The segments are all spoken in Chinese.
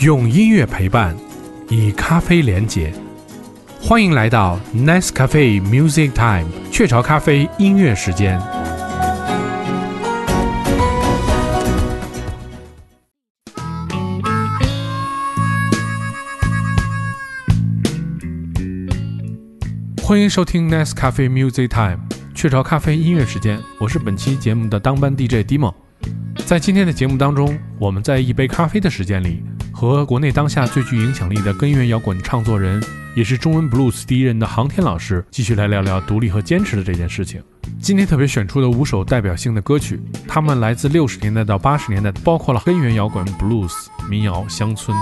用音乐陪伴，以咖啡连结。欢迎来到 Nice Cafe Music Time，雀巢咖啡音乐时间。欢迎收听 Nice Cafe Music Time，雀巢咖啡音乐时间。我是本期节目的当班 DJ Dimo。在今天的节目当中，我们在一杯咖啡的时间里，和国内当下最具影响力的根源摇滚唱作人，也是中文 blues 第一人的航天老师，继续来聊聊独立和坚持的这件事情。今天特别选出的五首代表性的歌曲，它们来自六十年代到八十年代，包括了根源摇滚、blues、民谣、乡村。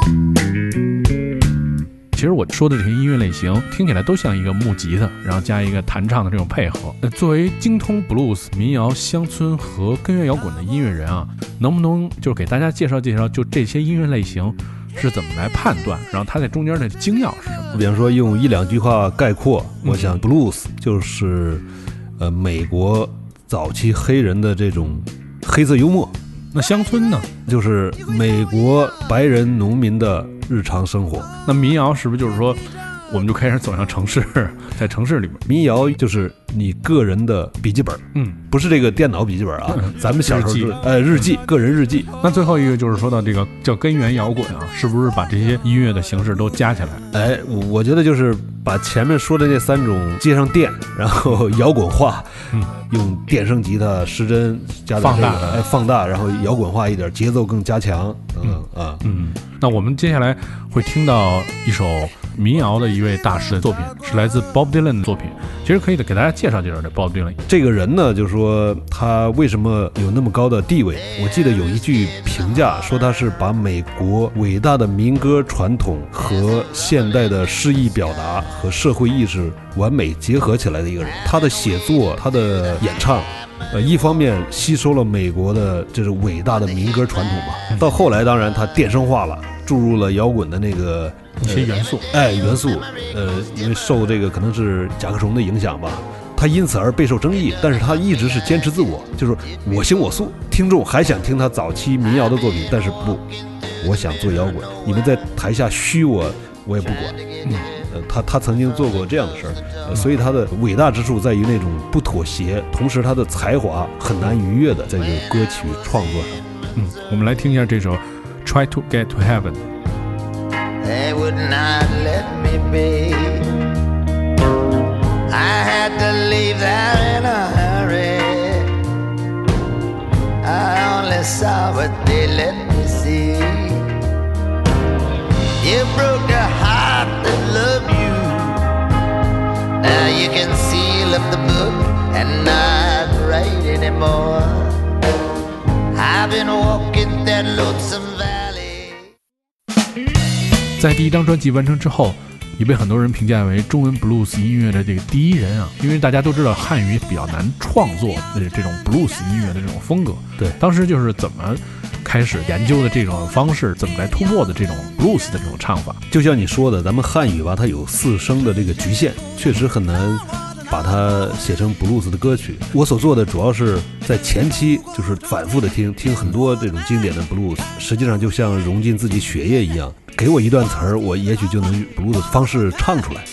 其实我说的这些音乐类型听起来都像一个木吉他，然后加一个弹唱的这种配合。呃，作为精通 blues、民谣、乡村和根源摇滚的音乐人啊，能不能就是给大家介绍介绍，就这些音乐类型是怎么来判断，然后它在中间的精要是什么？比方说用一两句话概括，我想 blues 就是呃美国早期黑人的这种黑色幽默，那乡村呢，就是美国白人农民的。日常生活，那民谣是不是就是说，我们就开始走向城市，在城市里面，民谣就是你个人的笔记本，嗯，不是这个电脑笔记本啊，咱们小时候是呃日记，个人日记。那最后一个就是说到这个叫根源摇滚啊，是不是把这些音乐的形式都加起来？哎，我觉得就是把前面说的那三种接上电，然后摇滚化，嗯，用电声吉他失真加放大，哎放大，然后摇滚化一点，节奏更加强，嗯。啊。嗯。那我们接下来会听到一首民谣的一位大师的作品，是来自 Bob Dylan 的作品。其实可以给大家介绍介绍这 Bob Dylan 这个人呢，就是说他为什么有那么高的地位？我记得有一句评价说他是把美国伟大的民歌传统和现代的诗意表达和社会意识完美结合起来的一个人。他的写作，他的演唱。呃，一方面吸收了美国的这是伟大的民歌传统嘛，到后来当然它电声化了，注入了摇滚的那个一些元素，哎，元素，呃，因为受这个可能是甲壳虫的影响吧，他因此而备受争议，但是他一直是坚持自我，就是我行我素，听众还想听他早期民谣的作品，但是不，我想做摇滚，你们在台下嘘我，我也不管，嗯。他他曾经做过这样的事儿，所以他的伟大之处在于那种不妥协，同时他的才华很难逾越的，在这个歌曲创作上。嗯，我们来听一下这首《try to get to heaven. They would not let me be. I had to leave in a hurry. I only saw what they let me see. You broke heart that loved you. Now you can seal up the book and not write anymore. I've been walking that lonesome valley. 在第一张专辑完成之后，也被很多人评价为中文 blues 音乐的这个第一人啊。因为大家都知道汉语比较难创作的这种 blues 音乐的这种风格。对，当时就是怎么。开始研究的这种方式，怎么来突破的这种 blues 的这种唱法？就像你说的，咱们汉语吧，它有四声的这个局限，确实很难把它写成 blues 的歌曲。我所做的主要是在前期，就是反复的听听很多这种经典的 blues，实际上就像融进自己血液一样，给我一段词儿，我也许就能 blues 的方式唱出来。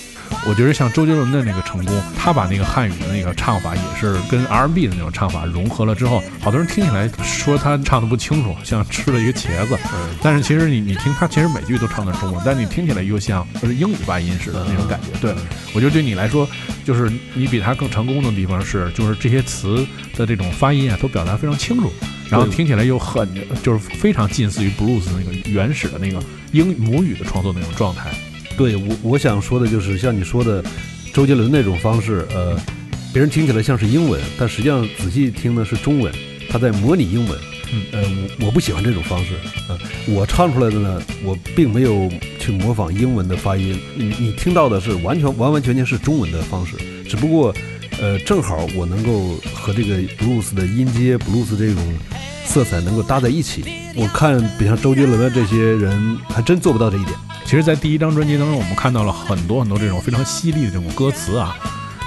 我觉得像周杰伦的那个成功，他把那个汉语的那个唱法也是跟 R&B 的那种唱法融合了之后，好多人听起来说他唱的不清楚，像吃了一个茄子。但是其实你你听他，其实每句都唱的中文，但你听起来又像就是英语发音似的那种感觉。对，我觉得对你来说，就是你比他更成功的地方是，就是这些词的这种发音啊，都表达非常清楚，然后听起来又很就是非常近似于 blues 那个原始的那个英母语的创作那种状态。对我，我想说的就是像你说的，周杰伦那种方式，呃，别人听起来像是英文，但实际上仔细听呢是中文，他在模拟英文。嗯，呃，我我不喜欢这种方式。呃，我唱出来的呢，我并没有去模仿英文的发音。你你听到的是完全完完全全是中文的方式，只不过，呃，正好我能够和这个 blues 的音阶、blues 这种色彩能够搭在一起。我看，比像周杰伦的这些人，还真做不到这一点。其实，在第一张专辑当中，我们看到了很多很多这种非常犀利的这种歌词啊，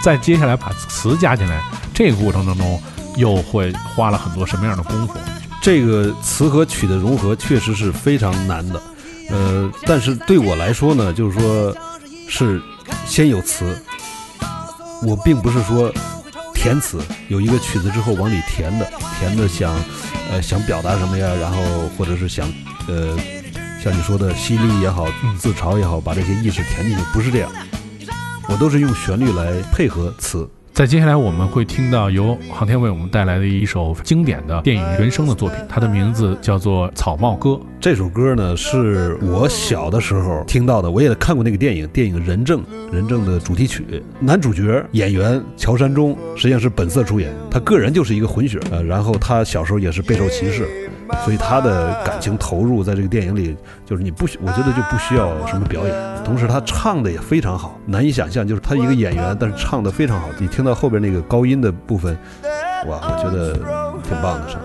在接下来把词加进来，这个过程当中又会花了很多什么样的功夫？这个词和曲的融合确实是非常难的。呃，但是对我来说呢，就是说是先有词，我并不是说填词，有一个曲子之后往里填的，填的想呃想表达什么呀，然后或者是想呃像你说的犀利也好，自嘲也好，把这些意识填进去，不是这样，我都是用旋律来配合词。在接下来我们会听到由航天为我们带来的一首经典的电影原声的作品，它的名字叫做《草帽歌》。这首歌呢是我小的时候听到的，我也看过那个电影，电影《人证》，人证的主题曲，男主角演员乔山中实际上是本色出演，他个人就是一个混血，呃，然后他小时候也是备受歧视。所以他的感情投入在这个电影里，就是你不需，我觉得就不需要什么表演。同时他唱的也非常好，难以想象，就是他一个演员，但是唱的非常好。你听到后边那个高音的部分，哇，我觉得挺棒的。唱。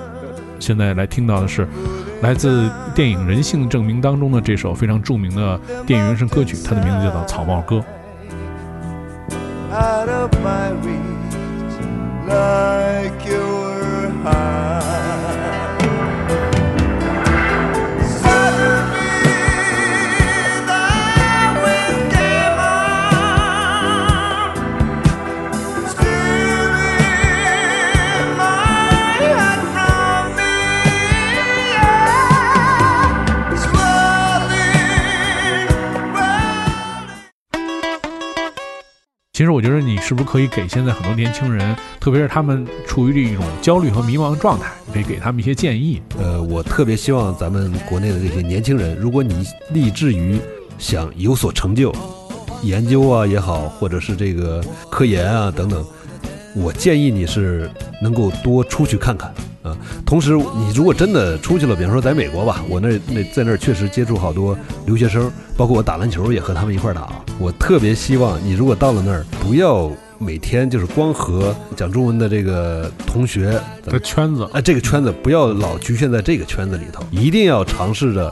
现在来听到的是来自电影《人性证明》当中的这首非常著名的电影原声歌曲，它的名字叫做《草帽歌》。其实我觉得你是不是可以给现在很多年轻人，特别是他们处于这一种焦虑和迷茫的状态，可以给他们一些建议。呃，我特别希望咱们国内的这些年轻人，如果你立志于想有所成就，研究啊也好，或者是这个科研啊等等，我建议你是能够多出去看看。啊，同时你如果真的出去了，比方说在美国吧，我那那在那儿确实接触好多留学生，包括我打篮球也和他们一块打。我特别希望你如果到了那儿，不要每天就是光和讲中文的这个同学的圈子，哎，这个圈子不要老局限在这个圈子里头，一定要尝试着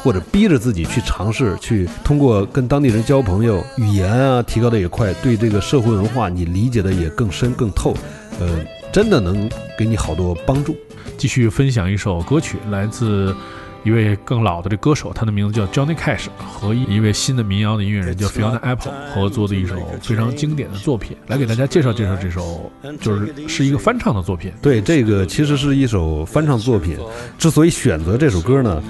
或者逼着自己去尝试，去通过跟当地人交朋友，语言啊提高的也快，对这个社会文化你理解的也更深更透，呃。真的能给你好多帮助。继续分享一首歌曲，来自一位更老的这歌手，他的名字叫 Johnny Cash，和一位新的民谣的音乐人叫 Fiona Apple 合作的一首非常经典的作品，来给大家介绍介绍这首，就是是一个翻唱的作品。对，这个其实是一首翻唱作品。之所以选择这首歌呢，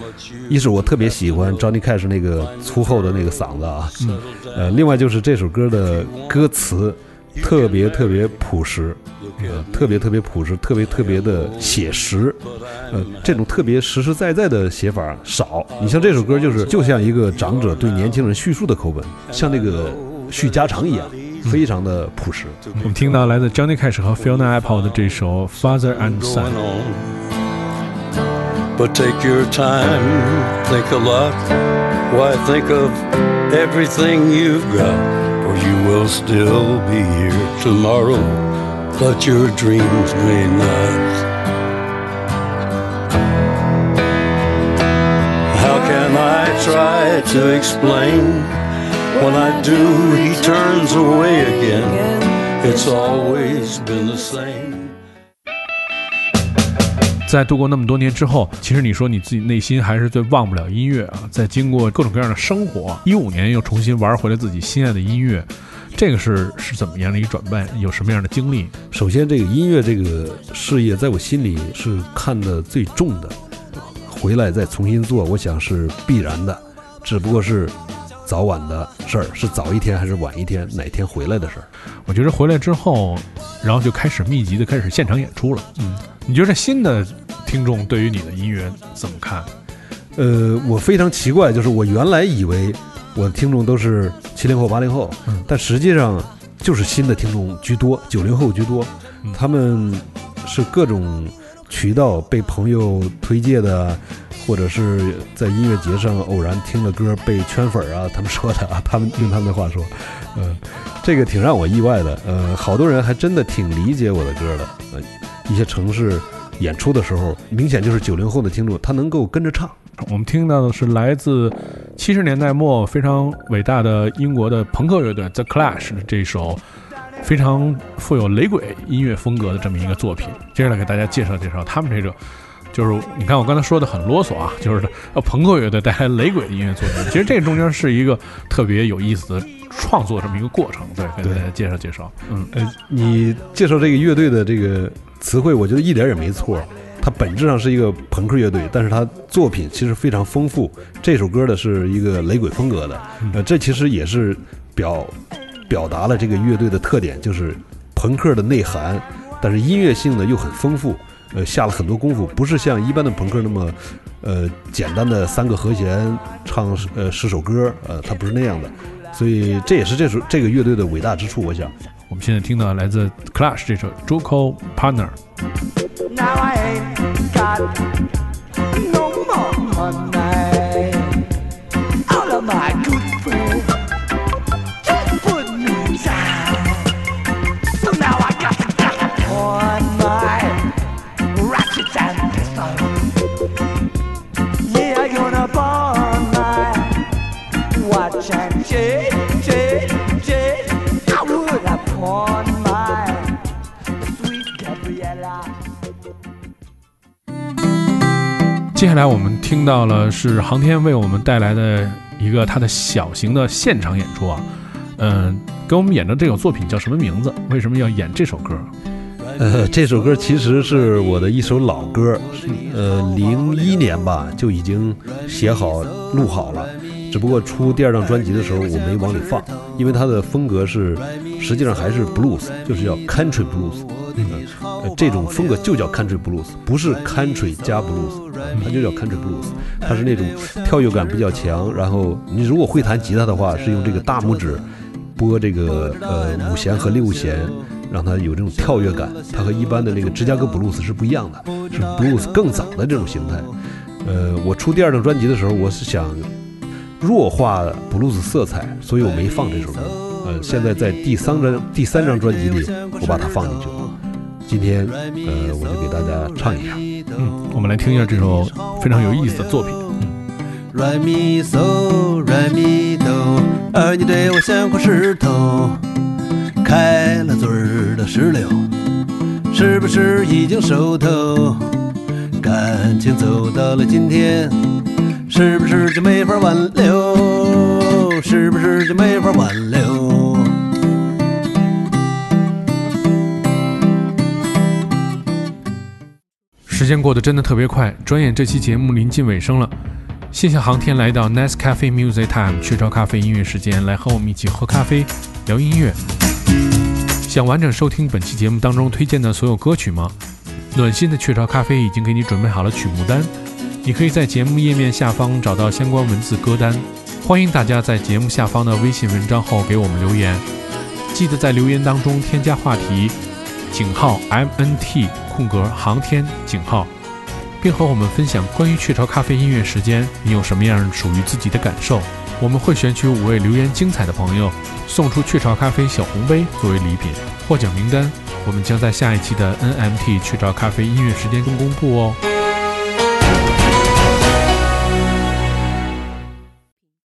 一是我特别喜欢 Johnny Cash 那个粗厚的那个嗓子啊，嗯，呃，另外就是这首歌的歌词。特别特别朴实，呃，特别特别朴实，特别特别的写实，呃，这种特别实实在在的写法少。你像这首歌，就是就像一个长者对年轻人叙述的口吻，像那个叙家常一样，非常的朴实。我们听到来自 Johnny Cash 和 Fiona Apple 的这首《Father and Son》。But take your time, think a lot. Why think of everything you've got? You will still be here tomorrow, but your dreams may not. How can I try to explain? When I do, he turns away again. It's always been the same. 在度过那么多年之后，其实你说你自己内心还是最忘不了音乐啊。在经过各种各样的生活，一五年又重新玩回了自己心爱的音乐，这个是是怎么样的一个转变？有什么样的经历？首先，这个音乐这个事业在我心里是看得最重的，回来再重新做，我想是必然的，只不过是早晚的事儿，是早一天还是晚一天，哪天回来的事儿。我觉得回来之后，然后就开始密集的开始现场演出了。嗯。你觉得新的听众对于你的音乐怎么看？呃，我非常奇怪，就是我原来以为我的听众都是七零后、八零后，但实际上就是新的听众居多，九零后居多。他们是各种渠道被朋友推荐的，或者是在音乐节上偶然听了歌被圈粉啊。他们说的啊，他们用他们的话说，嗯，这个挺让我意外的。呃，好多人还真的挺理解我的歌的。呃。一些城市演出的时候，明显就是九零后的听众，他能够跟着唱。我们听到的是来自七十年代末非常伟大的英国的朋克乐队 The Clash 这首非常富有雷鬼音乐风格的这么一个作品。接下来给大家介绍介绍他们这个。就是你看我刚才说的很啰嗦啊，就是呃朋克乐队带来雷鬼的音乐作品，其实这中间是一个特别有意思的创作这么一个过程，对，给大家介绍介绍。嗯，呃，你介绍这个乐队的这个词汇，我觉得一点也没错。它本质上是一个朋克乐队，但是它作品其实非常丰富。这首歌的是一个雷鬼风格的，呃，这其实也是表表达了这个乐队的特点，就是朋克的内涵，但是音乐性呢又很丰富，呃，下了很多功夫，不是像一般的朋克那么，呃，简单的三个和弦唱呃十首歌，呃，它不是那样的，所以这也是这首这个乐队的伟大之处，我想。我们现在听到来自 Clash 这首《Joker Partner》。Watch and chain, chain, chain. I would have pawned my sweet Gabriella. 接下来我们听到了是航天为我们带来的一个他的小型的现场演出啊，嗯、给我们演的这首作品叫什么名字？为什么要演这首歌？呃，这首歌其实是我的一首老歌，呃，零一年吧就已经写好、录好了，只不过出第二张专辑的时候我没往里放，因为它的风格是实际上还是 blues，就是叫 country blues，嗯，呃，这种风格就叫 country blues，不是 country 加 blues，它就叫 country blues，它是那种跳跃感比较强，然后你如果会弹吉他的话，是用这个大拇指拨这个呃五弦和六弦。让它有这种跳跃感，它和一般的那个芝加哥布鲁斯是不一样的，是布鲁斯更早的这种形态。呃，我出第二张专辑的时候，我是想弱化布鲁斯色彩，所以我没放这首歌。呃，现在在第三张第三张专辑里，我把它放进去了。今天，呃，我就给大家唱一下。嗯，我们来听一下这首非常有意思的作品。来咪嗦，来咪哆，而你对我像块石头，开了嘴儿的石榴，是不是已经熟透？感情走到了今天，是不是就没法挽留？是不是就没法挽留？时间过得真的特别快，转眼这期节目临近尾声了。谢谢航天来到 Nice Cafe Music Time 雀巢咖啡音乐时间，来和我们一起喝咖啡、聊音乐。想完整收听本期节目当中推荐的所有歌曲吗？暖心的雀巢咖啡已经给你准备好了曲目单，你可以在节目页面下方找到相关文字歌单。欢迎大家在节目下方的微信文章后给我们留言，记得在留言当中添加话题井号 MNT 空格航天井号，并和我们分享关于雀巢咖啡音乐时间，你有什么样属于自己的感受？我们会选取五位留言精彩的朋友，送出雀巢咖啡小红杯作为礼品。获奖名单我们将在下一期的 NMT 雀巢咖啡音乐时间中公布哦。